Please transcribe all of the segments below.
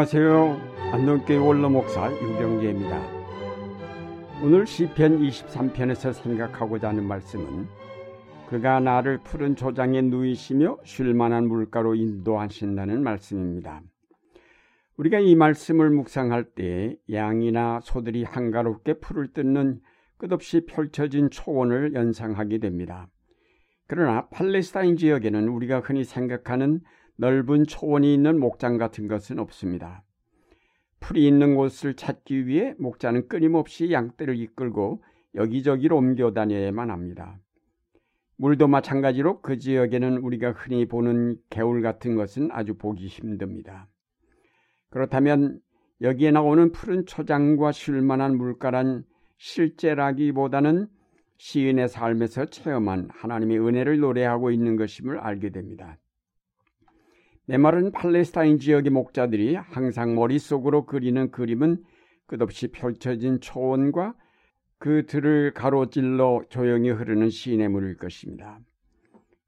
안녕하세요. 안동교회 원로목사 유경재입니다. 오늘 시편 23편에서 생각하고자 하는 말씀은 그가 나를 푸른 조장에 누이시며 쉴 만한 물가로 인도하신다는 말씀입니다. 우리가 이 말씀을 묵상할 때 양이나 소들이 한가롭게 풀을 뜯는 끝없이 펼쳐진 초원을 연상하게 됩니다. 그러나 팔레스타인 지역에는 우리가 흔히 생각하는 넓은 초원이 있는 목장 같은 것은 없습니다. 풀이 있는 곳을 찾기 위해 목자는 끊임없이 양떼를 이끌고 여기저기로 옮겨 다녀야만 합니다. 물도 마찬가지로 그 지역에는 우리가 흔히 보는 개울 같은 것은 아주 보기 힘듭니다. 그렇다면 여기에 나오는 푸른 초장과 쉴만한 물가란 실제라기보다는 시인의 삶에서 체험한 하나님의 은혜를 노래하고 있는 것임을 알게 됩니다. 내 말은 팔레스타인 지역의 목자들이 항상 머릿속으로 그리는 그림은 끝없이 펼쳐진 초원과 그 들을 가로질러 조용히 흐르는 시내 물일 것입니다.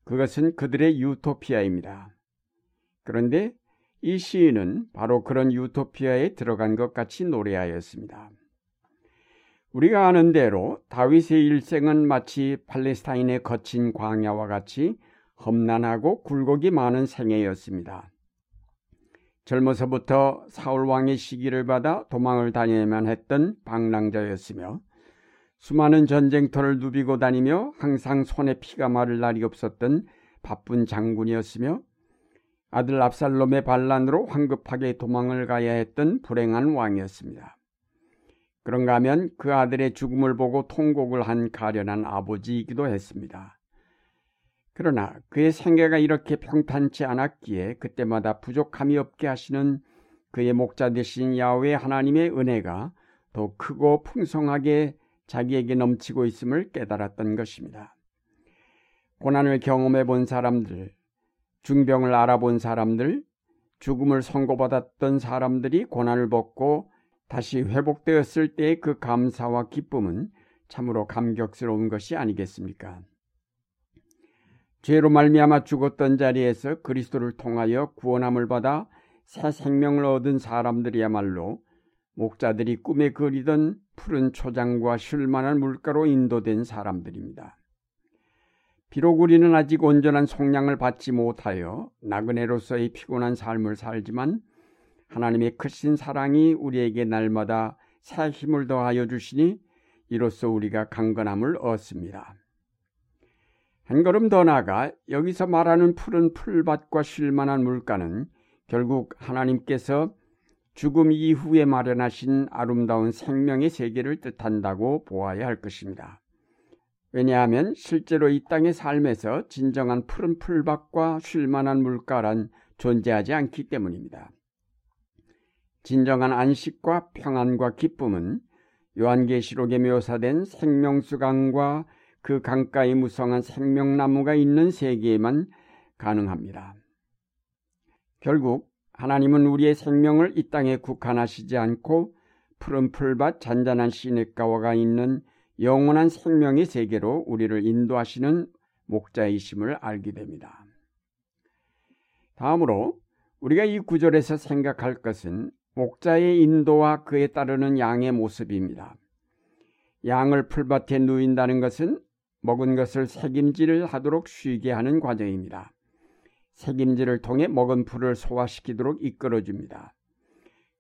그것은 그들의 유토피아입니다. 그런데 이 시인은 바로 그런 유토피아에 들어간 것 같이 노래하였습니다. 우리가 아는 대로 다윗의 일생은 마치 팔레스타인의 거친 광야와 같이 험난하고 굴곡이 많은 생애였습니다. 젊어서부터 사울 왕의 시기를 받아 도망을 다녀야만 했던 방랑자였으며 수많은 전쟁터를 누비고 다니며 항상 손에 피가 마를 날이 없었던 바쁜 장군이었으며 아들 압살롬의 반란으로 황급하게 도망을 가야 했던 불행한 왕이었습니다. 그런가 하면 그 아들의 죽음을 보고 통곡을 한 가련한 아버지이기도 했습니다. 그러나 그의 생애가 이렇게 평탄치 않았기에 그때마다 부족함이 없게 하시는 그의 목자 되신 야외 하나님의 은혜가 더 크고 풍성하게 자기에게 넘치고 있음을 깨달았던 것입니다. 고난을 경험해 본 사람들, 중병을 알아본 사람들, 죽음을 선고받았던 사람들이 고난을 벗고 다시 회복되었을 때의 그 감사와 기쁨은 참으로 감격스러운 것이 아니겠습니까? 죄로 말미암아 죽었던 자리에서 그리스도를 통하여 구원함을 받아 새 생명을 얻은 사람들이야말로 목자들이 꿈에 그리던 푸른 초장과 쉴만한 물가로 인도된 사람들입니다. 비록 우리는 아직 온전한 속량을 받지 못하여 나그네로서의 피곤한 삶을 살지만 하나님의 크신 사랑이 우리에게 날마다 새 힘을 더하여 주시니 이로써 우리가 강건함을 얻습니다. 한 걸음 더 나아가 여기서 말하는 푸른 풀밭과 쉴만한 물가는 결국 하나님께서 죽음 이후에 마련하신 아름다운 생명의 세계를 뜻한다고 보아야 할 것입니다. 왜냐하면 실제로 이 땅의 삶에서 진정한 푸른 풀밭과 쉴만한 물가란 존재하지 않기 때문입니다. 진정한 안식과 평안과 기쁨은 요한계시록에 묘사된 생명수강과 그 강가에 무성한 생명나무가 있는 세계에만 가능합니다. 결국 하나님은 우리의 생명을 이 땅에 국한하시지 않고 푸른 풀밭 잔잔한 시냇가와가 있는 영원한 생명의 세계로 우리를 인도하시는 목자이심을 알게 됩니다. 다음으로 우리가 이 구절에서 생각할 것은 목자의 인도와 그에 따르는 양의 모습입니다. 양을 풀밭에 누인다는 것은 먹은 것을 색임질을 하도록 쉬게 하는 과정입니다. 색임질을 통해 먹은 풀을 소화시키도록 이끌어줍니다.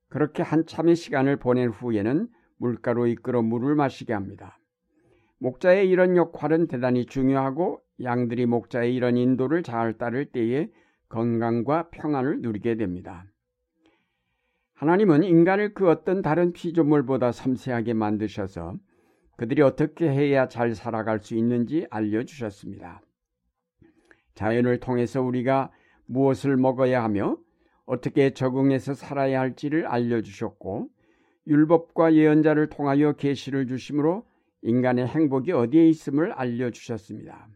그렇게 한참의 시간을 보낸 후에는 물가로 이끌어 물을 마시게 합니다. 목자의 이런 역할은 대단히 중요하고 양들이 목자의 이런 인도를 잘 따를 때에 건강과 평안을 누리게 됩니다. 하나님은 인간을 그 어떤 다른 피조물보다 섬세하게 만드셔서 그들이 어떻게 해야 잘 살아갈 수 있는지 알려주셨습니다. 자연을 통해서 우리가 무엇을 먹어야 하며 어떻게 적응해서 살아야 할지를 알려주셨고 율법과 예언자를 통하여 계시를 주심으로 인간의 행복이 어디에 있음을 알려주셨습니다.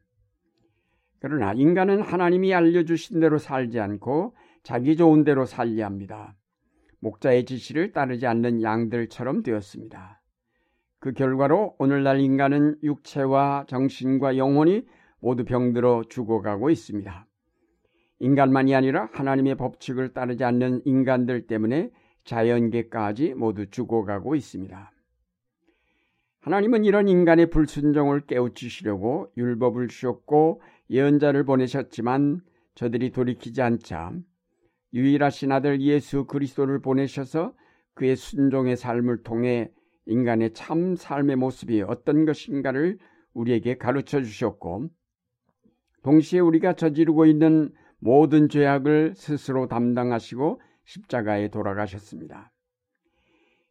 그러나 인간은 하나님이 알려주신 대로 살지 않고 자기 좋은 대로 살려 합니다. 목자의 지시를 따르지 않는 양들처럼 되었습니다. 그 결과로 오늘날 인간은 육체와 정신과 영혼이 모두 병들어 죽어가고 있습니다. 인간만이 아니라 하나님의 법칙을 따르지 않는 인간들 때문에 자연계까지 모두 죽어가고 있습니다. 하나님은 이런 인간의 불순종을 깨우치시려고 율법을 주셨고 예언자를 보내셨지만 저들이 돌이키지 않자 유일하신 아들 예수 그리스도를 보내셔서 그의 순종의 삶을 통해 인간의 참 삶의 모습이 어떤 것인가를 우리에게 가르쳐 주셨고 동시에 우리가 저지르고 있는 모든 죄악을 스스로 담당하시고 십자가에 돌아가셨습니다.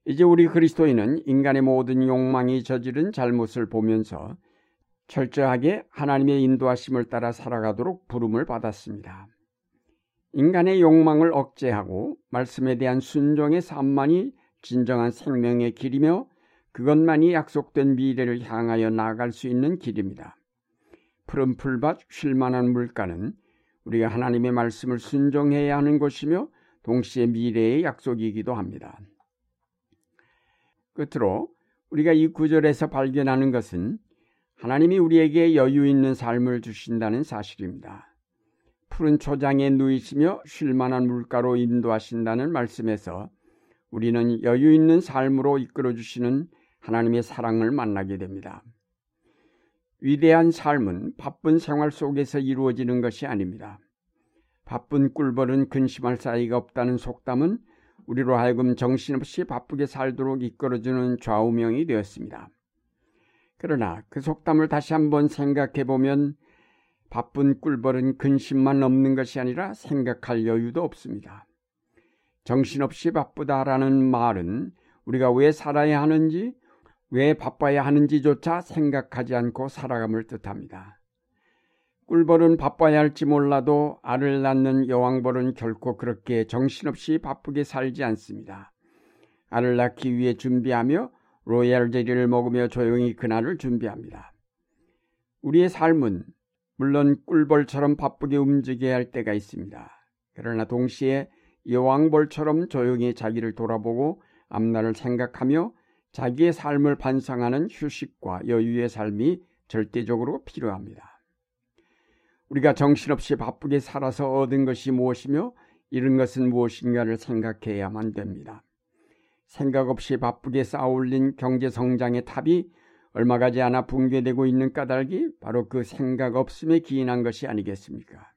이제 우리 그리스도인은 인간의 모든 욕망이 저지른 잘못을 보면서 철저하게 하나님의 인도하심을 따라 살아가도록 부름을 받았습니다. 인간의 욕망을 억제하고 말씀에 대한 순종의 삶만이 진정한 생명의 길이며 그것만이 약속된 미래를 향하여 나아갈 수 있는 길입니다. 푸른 풀밭 쉴만한 물가는 우리가 하나님의 말씀을 순종해야 하는 것이며 동시에 미래의 약속이기도 합니다. 끝으로 우리가 이 구절에서 발견하는 것은 하나님이 우리에게 여유 있는 삶을 주신다는 사실입니다. 푸른 초장에 누이시며 쉴만한 물가로 인도하신다는 말씀에서 우리는 여유 있는 삶으로 이끌어 주시는 하나님의 사랑을 만나게 됩니다. 위대한 삶은 바쁜 생활 속에서 이루어지는 것이 아닙니다. 바쁜 꿀벌은 근심할 사이가 없다는 속담은 우리로 하여금 정신없이 바쁘게 살도록 이끌어주는 좌우명이 되었습니다. 그러나 그 속담을 다시 한번 생각해 보면 바쁜 꿀벌은 근심만 없는 것이 아니라 생각할 여유도 없습니다. 정신없이 바쁘다라는 말은 우리가 왜 살아야 하는지, 왜 바빠야 하는지조차 생각하지 않고 살아감을 뜻합니다. 꿀벌은 바빠야 할지 몰라도 알을 낳는 여왕벌은 결코 그렇게 정신없이 바쁘게 살지 않습니다. 알을 낳기 위해 준비하며 로얄 제리를 먹으며 조용히 그날을 준비합니다. 우리의 삶은 물론 꿀벌처럼 바쁘게 움직여야 할 때가 있습니다. 그러나 동시에 여왕벌처럼 조용히 자기를 돌아보고 앞날을 생각하며 자기의 삶을 반성하는 휴식과 여유의 삶이 절대적으로 필요합니다. 우리가 정신없이 바쁘게 살아서 얻은 것이 무엇이며 이런 것은 무엇인가를 생각해야만 됩니다. 생각 없이 바쁘게 쌓아올린 경제 성장의 탑이 얼마 가지 않아 붕괴되고 있는 까닭이 바로 그 생각 없음에 기인한 것이 아니겠습니까?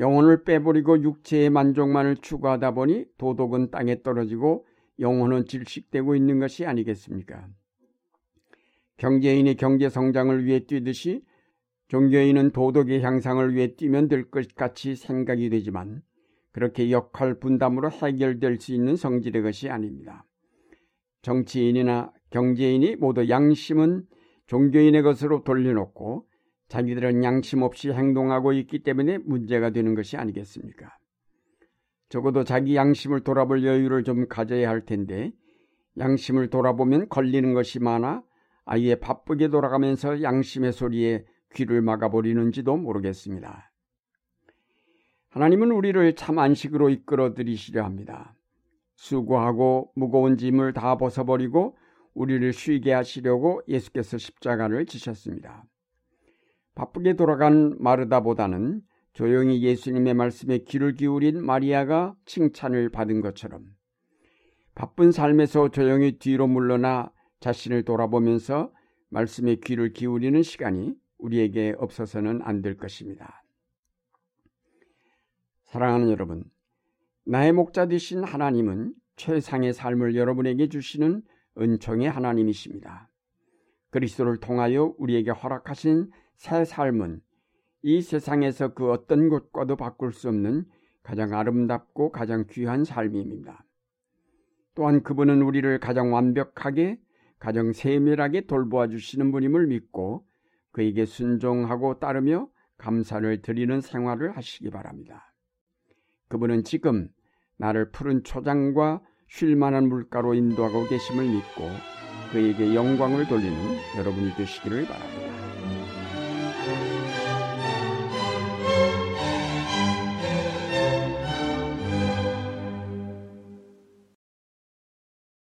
영혼을 빼버리고 육체의 만족만을 추구하다 보니 도덕은 땅에 떨어지고 영혼은 질식되고 있는 것이 아니겠습니까? 경제인이 경제 성장을 위해 뛰듯이 종교인은 도덕의 향상을 위해 뛰면 될 것 같이 생각이 되지만 그렇게 역할 분담으로 해결될 수 있는 성질의 것이 아닙니다. 정치인이나 경제인이 모두 양심은 종교인의 것으로 돌려놓고 자기들은 양심 없이 행동하고 있기 때문에 문제가 되는 것이 아니겠습니까? 적어도 자기 양심을 돌아볼 여유를 좀 가져야 할 텐데 양심을 돌아보면 걸리는 것이 많아 아예 바쁘게 돌아가면서 양심의 소리에 귀를 막아버리는지도 모르겠습니다. 하나님은 우리를 참 안식으로 이끌어 들이시려 합니다. 수고하고 무거운 짐을 다 벗어버리고 우리를 쉬게 하시려고 예수께서 십자가를 지셨습니다. 바쁘게 돌아간 마르다보다는 조용히 예수님의 말씀에 귀를 기울인 마리아가 칭찬을 받은 것처럼 바쁜 삶에서 조용히 뒤로 물러나 자신을 돌아보면서 말씀에 귀를 기울이는 시간이 우리에게 없어서는 안 될 것입니다. 사랑하는 여러분, 나의 목자 되신 하나님은 최상의 삶을 여러분에게 주시는 은총의 하나님이십니다. 그리스도를 통하여 우리에게 허락하신 새 삶은 이 세상에서 그 어떤 것과도 바꿀 수 없는 가장 아름답고 가장 귀한 삶입니다. 또한 그분은 우리를 가장 완벽하게, 가장 세밀하게 돌보아 주시는 분임을 믿고 그에게 순종하고 따르며 감사를 드리는 생활을 하시기 바랍니다. 그분은 지금 나를 푸른 초장과 쉴만한 물가로 인도하고 계심을 믿고 그에게 영광을 돌리는 여러분이 되시기를 바랍니다.